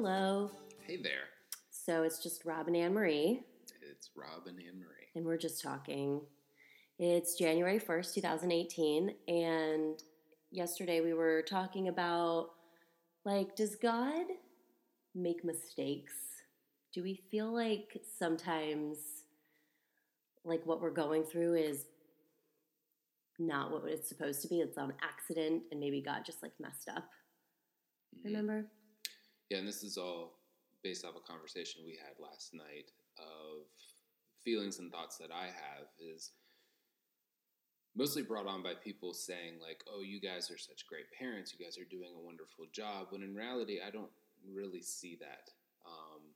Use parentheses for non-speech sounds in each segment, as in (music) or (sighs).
Hello. Hey there. So it's just Rob and Anne Marie, It's Rob and Anne Marie. and we're just talking. It's January 1st, 2018, and yesterday we were talking about like, does God make mistakes? Do we feel like sometimes like what we're going through is not what it's supposed to be? It's on accident, and maybe God just like messed up. Mhm. Remember? Yeah, and this is all based off a conversation we had last night of feelings and thoughts that I have is mostly brought on by people saying like, "Oh, you guys are such great parents. You guys are doing a wonderful job." When in reality, I don't really see that. Um,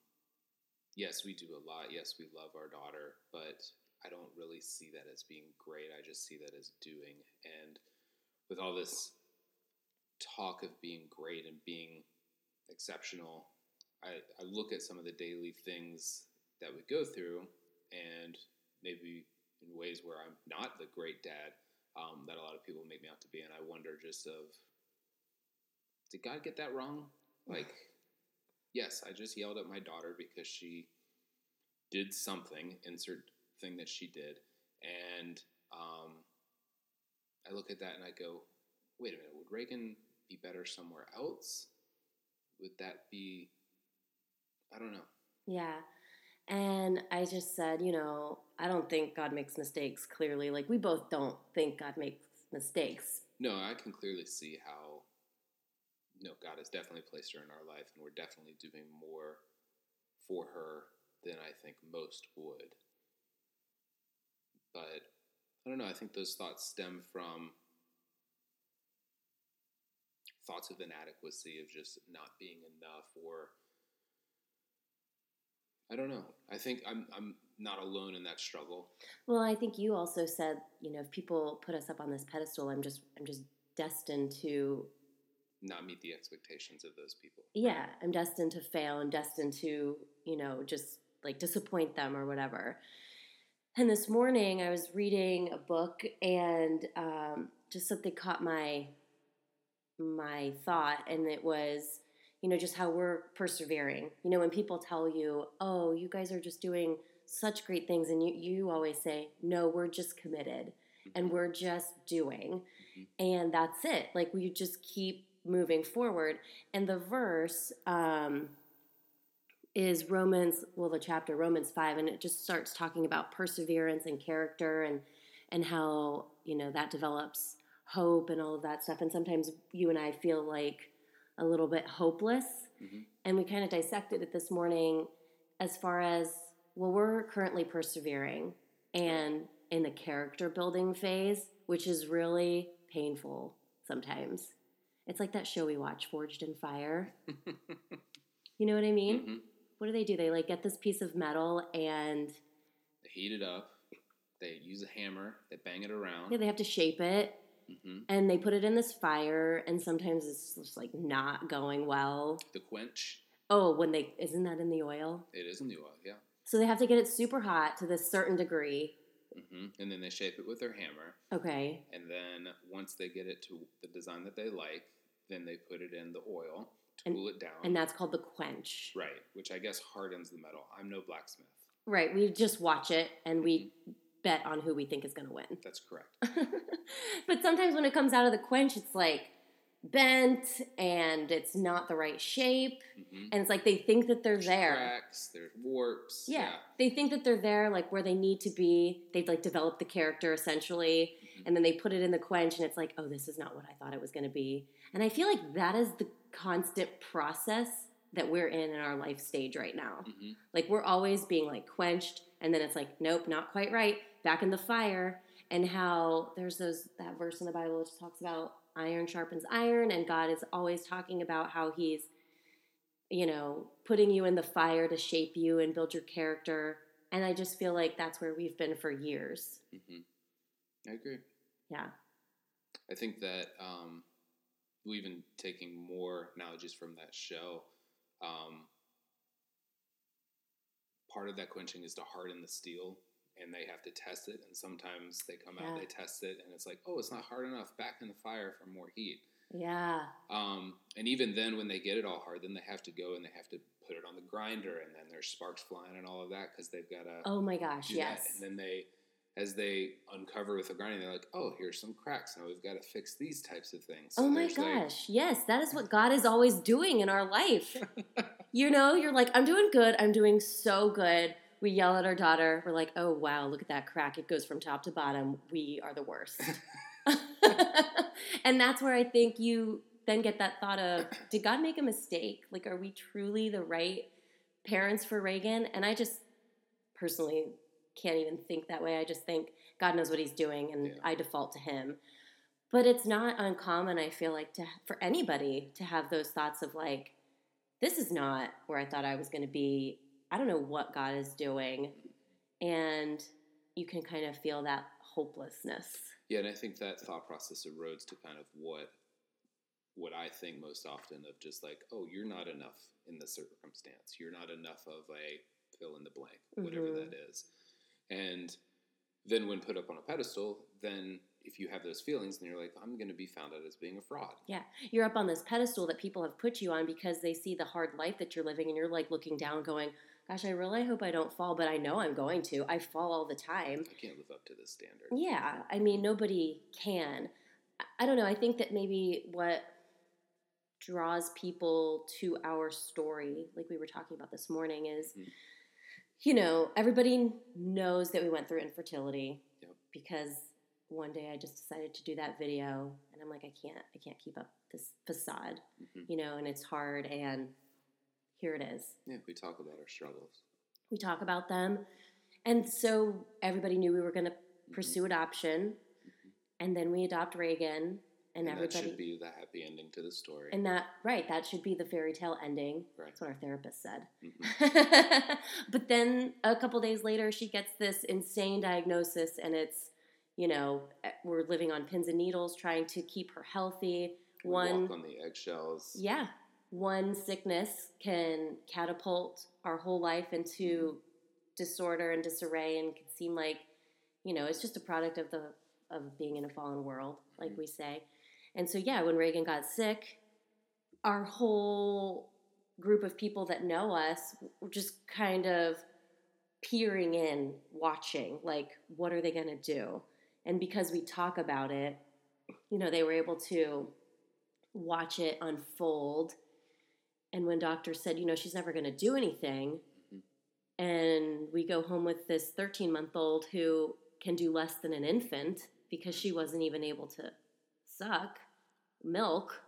yes, we do a lot. Yes, we love our daughter, but I don't really see that as being great. I just see that as doing. And with all this talk of being great and being exceptional, I, I look at some of the daily things that we go through, and maybe in ways where I'm not the great dad um, that a lot of people make me out to be, and I wonder just of, did God get that wrong? (sighs) Like, yes, I just yelled at my daughter because she did something, insert thing that she did, and um, I look at that and I go, wait a minute, would Reagan be better somewhere else? Would that be, I don't know. Yeah. And I just said, you know, I don't think God makes mistakes clearly. Like, we both don't think God makes mistakes. No, I can clearly see how, no, God has definitely placed her in our life, and we're definitely doing more for her than I think most would. But I don't know. I think those thoughts stem from thoughts of inadequacy, of just not being enough, or I don't know. I think I'm I'm not alone in that struggle. Well, I think you also said, you know, if people put us up on this pedestal, I'm just, I'm just destined to, Not meet the expectations of those people. yeah, I'm destined to fail. I'm destined to, you know, just like disappoint them or whatever. And this morning I was reading a book and um, just something caught my my thought, and it was, you know, just how we're persevering. You know, when people tell you, "Oh, you guys are just doing such great things," and you you always say, "No, we're just committed, and Mhm. we're just doing," Mhm. and that's it. Like we just keep moving forward. And the verse. Um, is Romans, well, the chapter Romans five, and it just starts talking about perseverance and character, and and how you know that develops hope and all of that stuff. And sometimes you and I feel like a little bit hopeless, Mhm. and we kind of dissected it this morning as far as well, we're currently persevering and in the character building phase, which is really painful sometimes. It's like that show we watch, Forged in Fire. (laughs) You know what I mean? Mhm. what do they do? They like get this piece of metal and They heat it up. They use a hammer. They bang it around. yeah, they have to shape it hmm and they put it in this fire and sometimes it's just like not going well. The quench. Oh, when they isn't that in the oil? It is in the oil, yeah. So they have to get it super hot to this certain degree. hmm And then they shape it with their hammer. Okay. And then once they get it to the design that they like, then they put it in the oil to And- cool it down. And that's called the quench. right, which I guess hardens the metal. I'm no blacksmith. Right. We just watch it and we bet on who we think is going to win. That's correct. (laughs) but sometimes when it comes out of the quench, it's like bent and it's not the right shape. hmm And it's like they think that they're There's there. cracks. There's warps. Yeah. They think that they're there, like where they need to be. They've like developed the character essentially, Mhm. and then they put it in the quench, and it's like, oh, this is not what I thought it was going to be. And I feel like that is the constant process that we're in in our life stage right now. Mhm. Like we're always being like quenched, and then it's like, nope, not quite right. Back in the fire, and how there's those that verse in the Bible which talks about iron sharpens iron, and God is always talking about how He's you know, putting you in the fire to shape you and build your character. And I just feel like that's where we've been for years. hmm I agree. Yeah. I think that um, even taking more analogies from that show, um, part of that quenching is to harden the steel, and they have to test it. And sometimes they come out, they test it, and it's like, oh, it's not hard enough. Back in the fire for more heat. Yeah. Um, and even then, when they get it all hard, then they have to go and they have to put it on the grinder, and then there's sparks flying and all of that because they've got to. Oh my gosh, yes. That. And then they, as they uncover with the grinding, they're like, "Oh, here's some cracks. Now we've got to fix these types of things." So oh my there's, like- gosh, yes, that is what God is always doing in our life. (laughs) you know, you're like, I'm doing good, I'm doing so good. We yell at our daughter, we're like, oh wow, look at that crack. It goes from top to bottom. We are the worst. (laughs) (laughs) and that's where I think you then get that thought of, did God make a mistake? Like, are we truly the right parents for Reagan? And I just personally can't even think that way. I just think God knows what he's doing and Yeah. I default to him. But it's not uncommon, I feel like, to for anybody to have those thoughts of like, this is not where I thought I was going to be. I don't know what God is doing. And you can kind of feel that hopelessness. Yeah, and I think that thought process erodes to kind of what what I think most often of just like, oh, you're not enough in the circumstance. You're not enough of a fill in the blank, whatever Mhm. that is. And then when put up on a pedestal, then if you have those feelings, then you're like, I'm going to be found out as being a fraud. Yeah. You're up on this pedestal that people have put you on because they see the hard life that you're living and you're like looking down going, gosh, I really hope I don't fall, but I know I'm going to. I fall all the time. I can't live up to this standard. Yeah, I mean, nobody can. I- don't know. I think that maybe what draws people to our story, like we were talking about this morning, is Mhm. You know, everybody knows that we went through infertility Yep. because one day I just decided to do that video and I'm like, I can't, I can't keep up this facade, Mhm. you know, and it's hard. And here it is Yeah, we talk about our struggles. we talk about them. And so everybody knew we were going to Mhm. pursue adoption. Mhm. And then we adopt Reagan, and, And that should be the happy ending to the story. and that, right, that should be the fairy tale ending. right. That's what our therapist said. Mhm. (laughs) but then a couple days later, she gets this insane diagnosis, and it's, you know, eh, we're living on pins and needles trying to keep her healthy. We One, on the eggshells. yeah, one sickness can catapult our whole life into disorder and disarray, and can seem like, you know, it's just a product of the of being in a fallen world, like Mhm. we say. And so, yeah, when Reagan got sick, our whole group of people that know us were just kind of peering in, watching, like, what are they going to do? And because we talk about it, you know, they were able to watch it unfold. And when doctors said, you know, she's never going to do anything, Mhm. and we go home with this 13 month old who can do less than an infant because she wasn't even able to suck milk,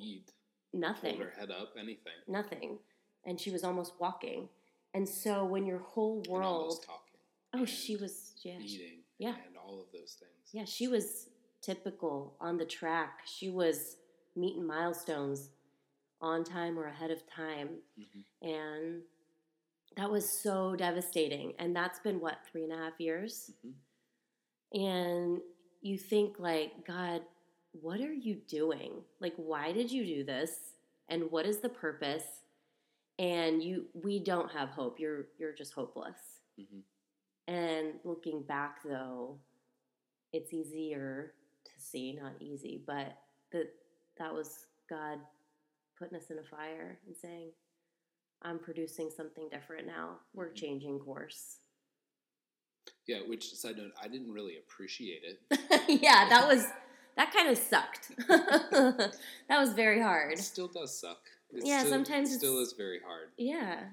Eat. nothing, Hold her head up. Anything. nothing. And she was almost walking. And so when your whole world, talking. oh, she was, yeah, eating. yeah. And all of those things. yeah, she was typical on the track. She was meeting milestones on time or ahead of time. Mhm. And that was so devastating. And that's been what, three and a half years? Mhm. And you think, like, God, what are you doing? Like, why did you do this? And what is the purpose? And you we don't have hope. You're you're just hopeless. Mhm. And looking back though, it's easier to see, not easy, but that that was God putting us in a fire and saying, I'm producing something different now. We're Mhm. changing course. Yeah. Which side note, I didn't really appreciate it. (laughs) yeah, that was that kind of sucked. (laughs) that was very hard. It still does suck. It Yeah, still, sometimes it still it's- is very hard. Yeah.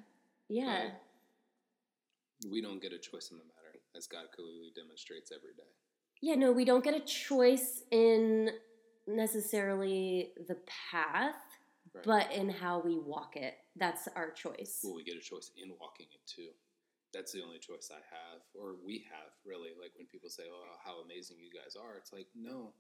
Yeah. We don't get a choice in the matter, as God clearly demonstrates every day. Yeah, no, we don't get a choice in necessarily the path, Right. but in how we walk it. That's our choice. well, we get a choice in walking it too. That's the only choice I have, or we have, really. Like when people say, "Oh, how amazing you guys are," it's like, no,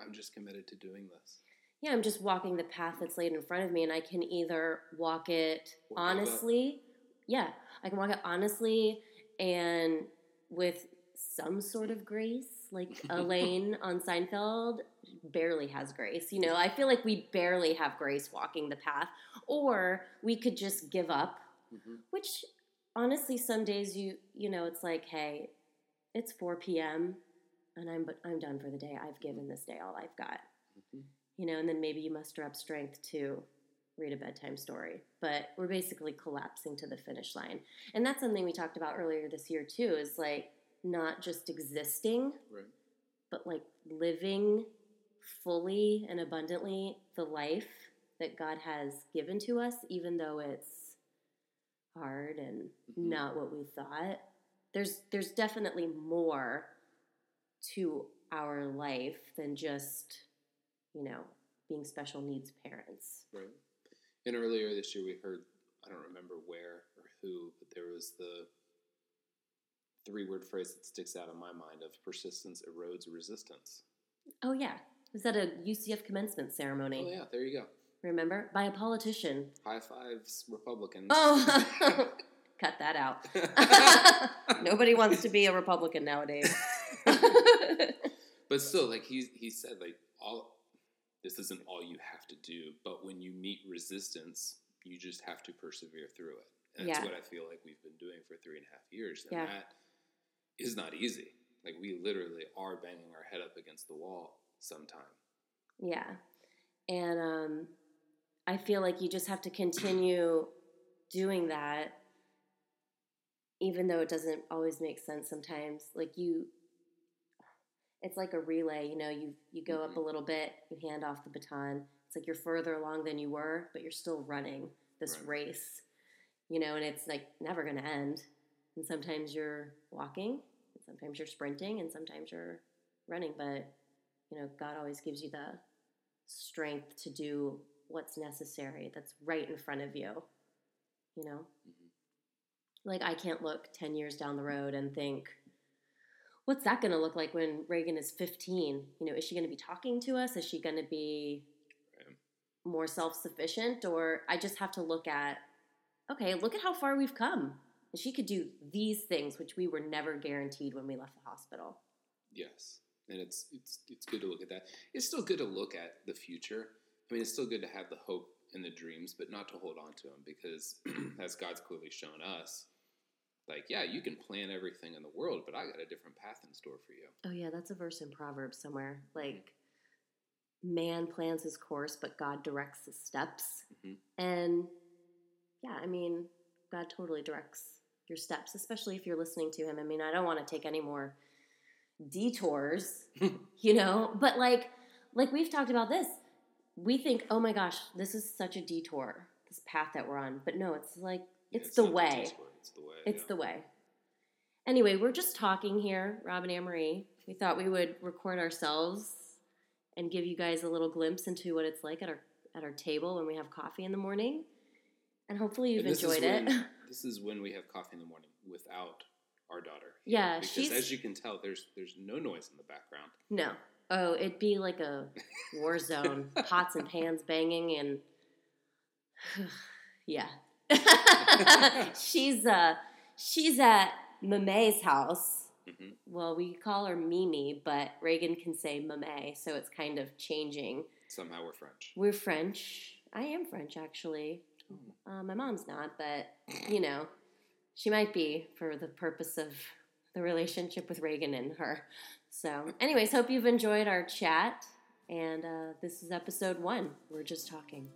I'm just committed to doing this. Yeah, I'm just walking the path that's laid in front of me, and I can either walk it honestly. Yeah, I can walk it honestly and with some sort of grace. Like (laughs) Elaine on Seinfeld barely has grace. You know, I feel like we barely have grace walking the path. Or we could just give up, hmm which honestly, some days you you know, it's like, hey, it's 4 p.m. and I'm but I'm done for the day. I've given this day all I've got. hmm you know, and then maybe you muster up strength to read a bedtime story. But we're basically collapsing to the finish line. And that's something we talked about earlier this year too, is like not just existing, Right. but like living fully and abundantly the life that God has given to us, even though it's hard and Mhm. not what we thought. There's there's definitely more to our life than just, you know, being special needs parents. Right. And earlier this year, we heard, I don't remember where or who, but there was the three word phrase that sticks out in my mind of persistence erodes resistance. Oh yeah. Was that a UCF commencement ceremony? Oh, yeah, there you go. Remember? By a politician. High fives, Republicans. Oh (laughs) cut that out. (laughs) (laughs) Nobody wants to be a Republican nowadays. (laughs) but still, like he he said, like all this isn't all you have to do, but when you meet resistance, you just have to persevere through it. And that's Yeah. what I feel like we've been doing for three and a half years, and Yeah. that is not easy. Like we literally are banging our head up against the wall sometime. Yeah. And um, I feel like you just have to continue doing that, even though it doesn't always make sense sometimes. Like you, it's like a relay, you know, you, you go up a little bit, you hand off the baton. It's like you're further along than you were, but you're still running this Right. race, you know, and it's like never going to end. And sometimes you're walking, and sometimes you're sprinting, and sometimes you're running, but you know, God always gives you the strength to do what's necessary that's right in front of you. You know? Mhm. Like, I can't look 10 years down the road and think, what's that going to look like when Reagan is 15? You know, is she going to be talking to us? Is she going to be more self sufficient? Or I just have to look at, okay, look at how far we've come. And she could do these things, which we were never guaranteed when we left the hospital. Yes, and it's it's it's good to look at that. It's still good to look at the future. I mean, it's still good to have the hope and the dreams, but not to hold on to them because, (clears throat) as God's clearly shown us, like yeah, you can plan everything in the world, but I got a different path in store for you. Oh yeah, that's a verse in Proverbs somewhere. Like man plans his course, but God directs his steps. Mhm. And yeah, I mean, God totally directs your steps, especially if you're listening to him. I mean, I don't want to take any more detours, (laughs) you know, but like like we've talked about this. We think, "Oh my gosh, this is such a detour, this path that we're on." But no, it's like it's, the way. detour, It's the way. It's yeah. the way. Anyway, we're just talking here, Rob and Anne-Marie. We thought we would record ourselves and give you guys a little glimpse into what it's like at our at our table when we have coffee in the morning. And hopefully you've And enjoyed it. when- (laughs) This is when we have coffee in the morning without our daughter. Yeah, because she's- as you can tell, there's there's no noise in the background. no. Oh, it'd be like a war (laughs) zone. Pots and pans banging and (sighs) yeah. (laughs) (laughs) she's uh she's at Mame's house hmm Well, we call her Mimi, but Reagan can say Mame, so it's kind of changing. Somehow we're French. We're French. I am French, actually. Uh, my mom's not, but you know, she might be for the purpose of the relationship with Reagan and her. So, anyways, hope you've enjoyed our chat. And uh, this is episode one. We're just talking.